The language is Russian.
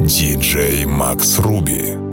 Диджей Макс Руби.